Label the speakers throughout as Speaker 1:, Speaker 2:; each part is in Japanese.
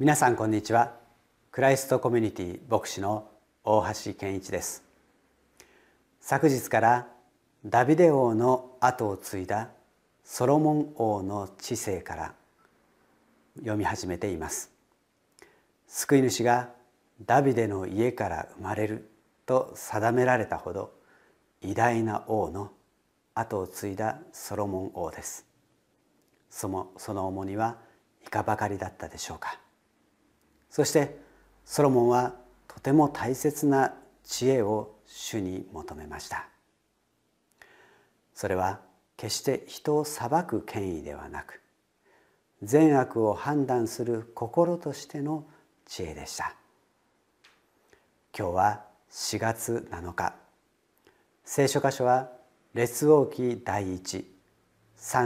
Speaker 1: 皆さんこんにちは。クライストコミュニティ牧師の大橋健一です。昨日からダビデ王の後を継いだソロモン王の治世から読み始めています。救い主がダビデの家から生まれると定められたほど偉大な王の後を継いだソロモン王です。そのその重荷はいかばかりだったでしょうか。そしてソロモンはとても大切な知恵を主に求めました。それは決して人を裁く権威ではなく善悪を判断する心としての知恵でした。今日は4月7日。聖書箇所は列王記第13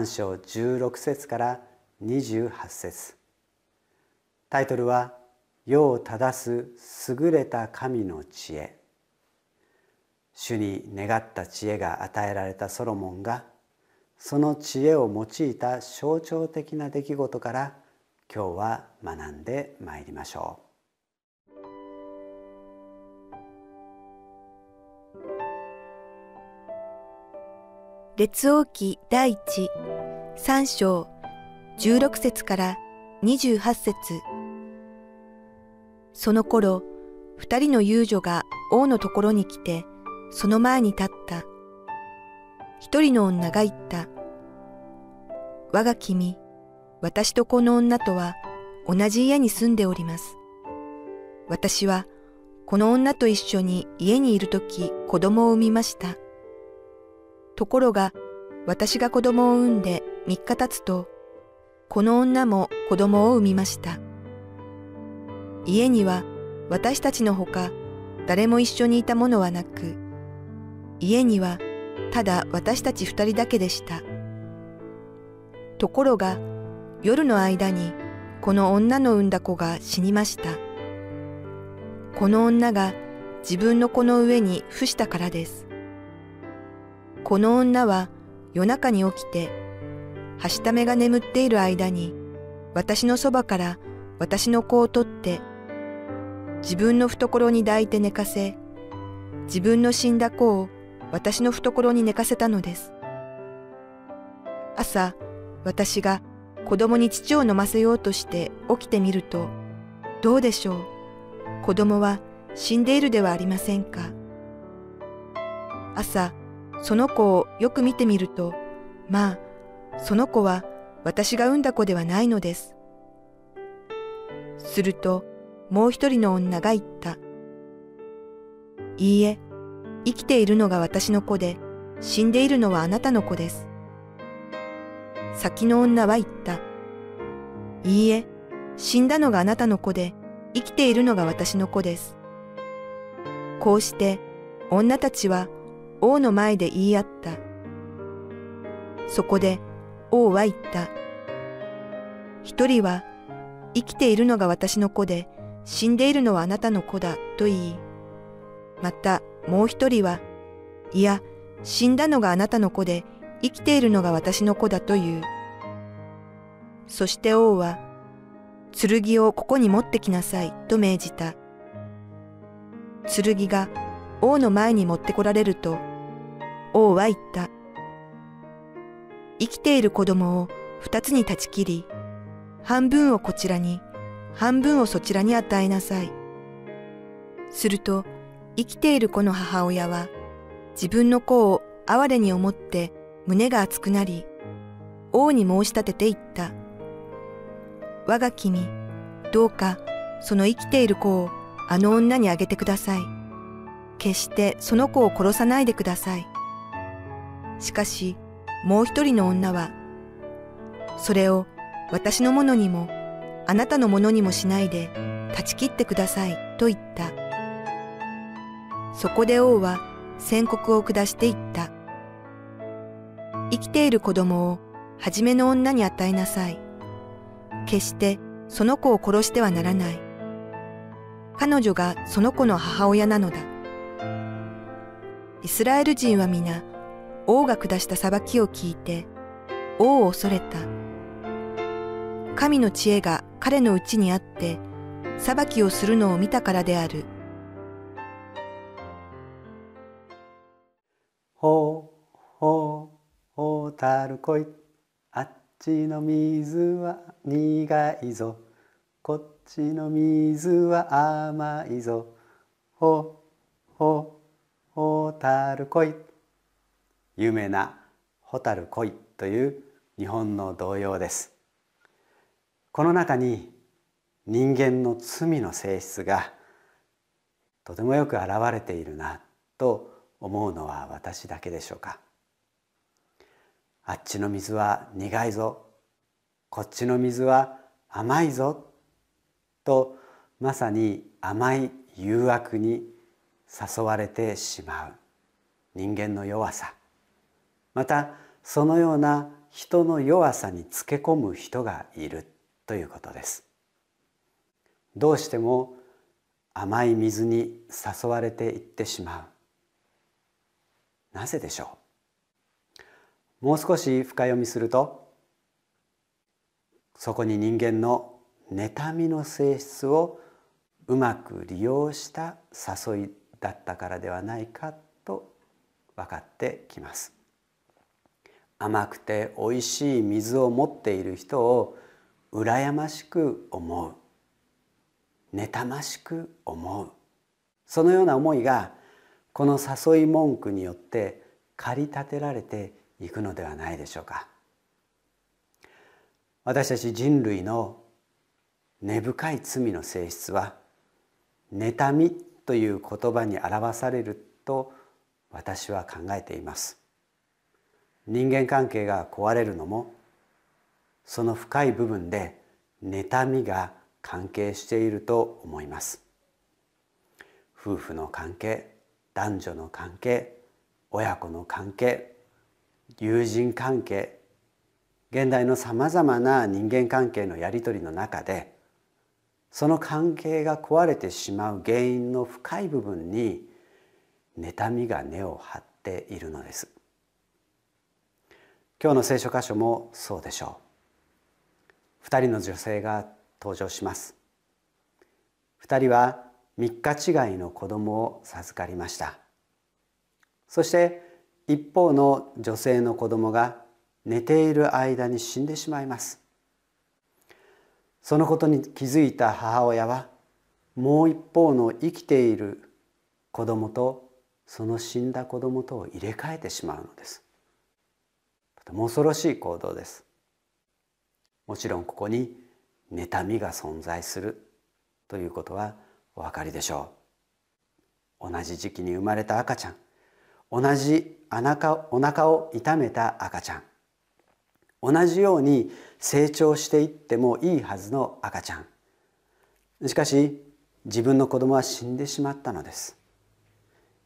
Speaker 1: 章16節から28節。タイトルは世を正す優れた神の知恵主に願った知恵が与えられたソロモンがその知恵を用いた象徴的な出来事から今日は学んでまいりましょう。
Speaker 2: 列王記第一三章十六節から二十八節その頃、二人の遊女が王のところに来て、その前に立った。一人の女が言った。我が君、私とこの女とは同じ家に住んでおります。私はこの女と一緒に家にいるとき子供を産みました。ところが私が子供を産んで三日経つと、この女も子供を産みました。家には私たちのほか誰も一緒にいたものはなく、家にはただ私たち二人だけでした。ところが夜の間にこの女の産んだ子が死にました。この女が自分の子の上に伏したからです。この女は夜中に起きて、はしためが眠っている間に、私のそばから私の子を取って自分の懐に抱いて寝かせ、自分の死んだ子を私の懐に寝かせたのです。朝、私が子供に乳を飲ませようとして起きてみると、どうでしょう？子供は死んでいるではありませんか？朝、その子をよく見てみると、まあ、その子は私が産んだ子ではないのです。すると、もう一人の女が言った。いいえ、生きているのが私の子で、死んでいるのはあなたの子です。先の女は言った。いいえ、死んだのがあなたの子で、生きているのが私の子です。こうして女たちは王の前で言い合った。そこで王は言った。一人は生きているのが私の子で死んでいるのはあなたの子だと言い、またもう一人は、いや、死んだのがあなたの子で生きているのが私の子だと言う。そして王は、剣をここに持ってきなさいと命じた。剣が王の前に持ってこられると、王は言った。生きている子供を二つに断ち切り、半分をこちらに、半分をそちらに与えなさい。すると、生きている子の母親は、自分の子を哀れに思って胸が熱くなり、王に申し立てて言った。我が君、どうかその生きている子をあの女にあげてください。決してその子を殺さないでください。しかしもう一人の女は、それを私のものにもあなたのものにもしないで断ち切ってくださいと言った。そこで王は宣告を下して言った。生きている子供を初めの女に与えなさい。決してその子を殺してはならない。彼女がその子の母親なのだ。イスラエル人は皆、王が下した裁きを聞いて、王を恐れた。神の知恵が彼のうちにあって、裁きをするのを見たからである。
Speaker 1: ほうほうほうたるこい。あっちの水は苦いぞ。こっちの水は甘いぞ。ほうほうほうたるこい。有名な「蛍恋」という日本の童謡です。この中に人間の罪の性質がとてもよく現れているなと思うのは私だけでしょうか。あっちの水は苦いぞ。こっちの水は甘いぞとまさに甘い誘惑に誘われてしまう。人間の弱さ。またそのような人の弱さにつけ込む人がいる。ということです。どうしても甘い水に誘われていってしまう。なぜでしょう？もう少し深読みするとそこに人間の妬みの性質をうまく利用した誘いだったからではないかと分かってきます。甘くておいしい水を持っている人を羨ましく思う。妬ましく思う。そのような思いがこの誘い文句によって駆り立てられていくのではないでしょうか。私たち人類の根深い罪の性質は妬みという言葉に表されると私は考えています。人間関係が壊れるのもその深い部分で妬みが関係していると思います。夫婦の関係男女の関係親子の関係友人関係現代のさまざまな人間関係のやり取りの中でその関係が壊れてしまう原因の深い部分に妬みが根を張っているのです。今日の聖書箇所もそうでしょう。二人の女性が登場します。二人は三日違いの子供を授かりました。そして一方の女性の子供が寝ている間に死んでしまいます。そのことに気づいた母親はもう一方の生きている子供とその死んだ子供とを入れ替えてしまうのです。とても恐ろしい行動です。もちろんここに妬みが存在するということはお分かりでしょう。同じ時期に生まれた赤ちゃん。同じお腹を痛めた赤ちゃん。同じように成長していってもいいはずの赤ちゃん。しかし自分の子供は死んでしまったのです。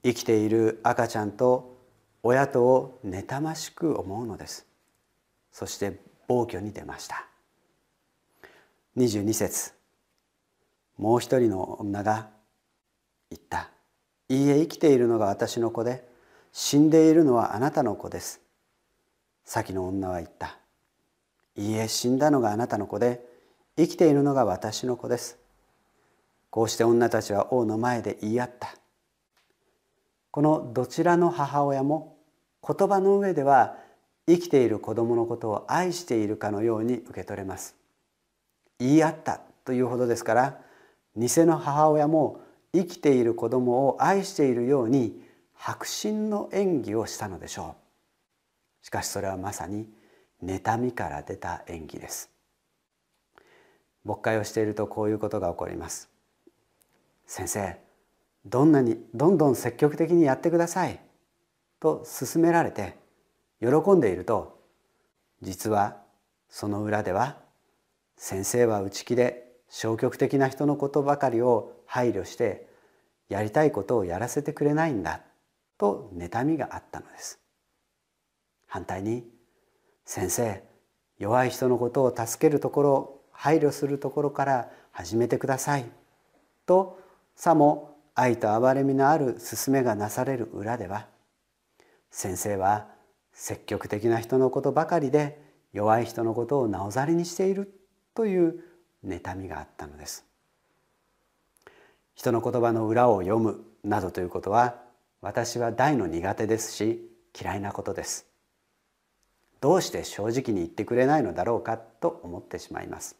Speaker 1: 生きている赤ちゃんと親とを妬ましく思うのです。そして暴挙に出ました。22節もう一人の女が言った「いいえ生きているのが私の子で死んでいるのはあなたの子です」先の女は言った。いいえ死んだのがあなたの子で生きているのが私の子です。こうして女たちは王の前で言い合った。このどちらの母親も言葉の上では生きている子供のことを愛しているかのように受け取れます。言い合ったというほどですから偽の母親も生きている子供を愛しているように迫真の演技をしたのでしょう。しかしそれはまさに妬みから出た演技です。牧会をしているとこういうことが起こります。先生どんなにどんどん積極的にやってください。と勧められて喜んでいると実はその裏では先生は内気で消極的な人のことばかりを配慮してやりたいことをやらせてくれないんだと妬みがあったのです。反対に先生弱い人のことを助けるところ配慮するところから始めてくださいとさも愛と憐れみのある勧めがなされる裏では先生は積極的な人のことばかりで弱い人のことをなおざりにしているという妬みがあったのです。人の言葉の裏を読むなどということは私は大の苦手ですし嫌いなことです。どうして正直に言ってくれないのだろうかと思ってしまいます。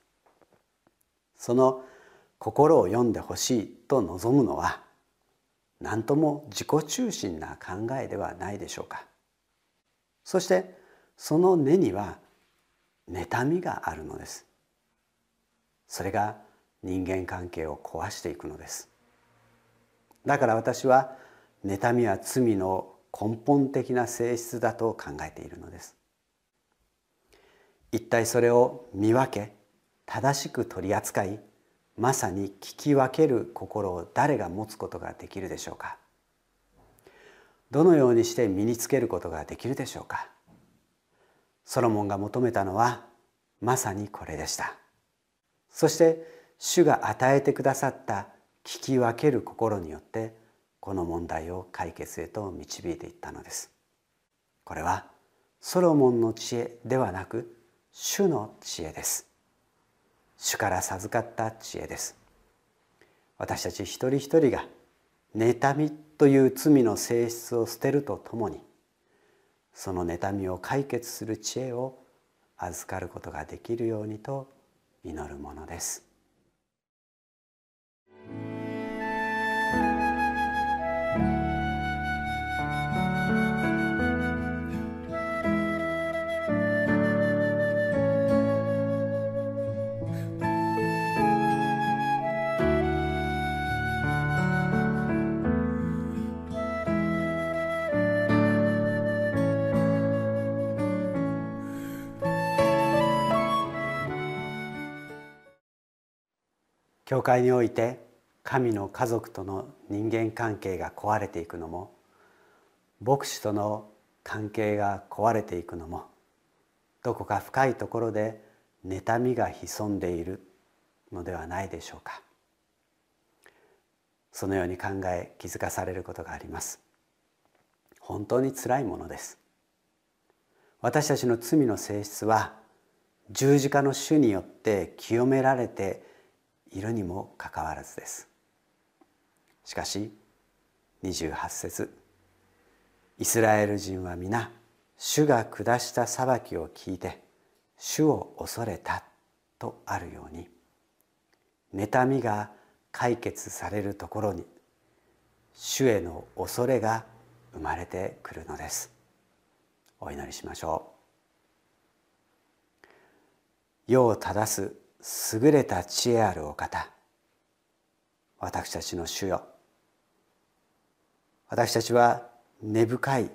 Speaker 1: その心を読んでほしいと望むのは何とも自己中心な考えではないでしょうか。そしてその根には妬みがあるのです。それが人間関係を壊していくのです。だから私は妬みは罪の根本的な性質だと考えているのです。一体それを見分け正しく取り扱いまさに聞き分ける心を誰が持つことができるでしょうか。どのようにして身につけることができるでしょうか？ソロモンが求めたのはまさにこれでした。そして主が与えてくださった聞き分ける心によってこの問題を解決へと導いていったのです。これはソロモンの知恵ではなく主の知恵です。主から授かった知恵です。私たち一人一人が妬みという罪の性質を捨てるとともにその妬みを解決する知恵を預かることができるようにと祈るものです。教会において神の家族との人間関係が壊れていくのも牧師との関係が壊れていくのもどこか深いところで妬みが潜んでいるのではないでしょうか。そのように考え気づかされることがあります。本当につらいものです。私たちの罪の性質は十字架の主によって清められているにもかかわらずです。しかし28節イスラエル人は皆主が下した裁きを聞いて主を恐れたとあるように妬みが解決されるところに主への恐れが生まれてくるのです。お祈りしましょう。世を正す優れた知恵あるお方。私たちの主よ。私たちは根深い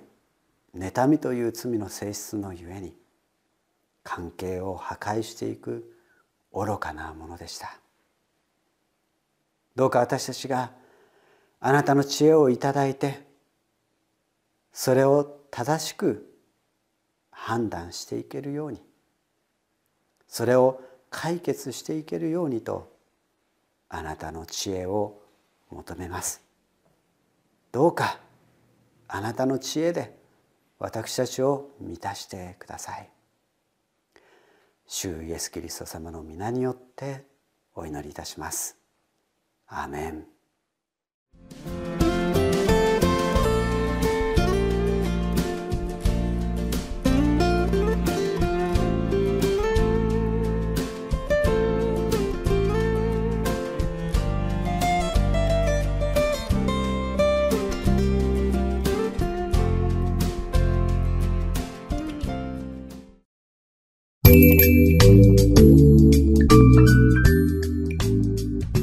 Speaker 1: 妬みという罪の性質のゆえに関係を破壊していく愚かなものでした。どうか私たちがあなたの知恵をいただいてそれを正しく判断していけるようにそれを解決していけるようにとあなたの知恵を求めます。どうかあなたの知恵で私たちを満たしてください。主イエス・キリスト様の皆によってお祈りいたします。アーメン。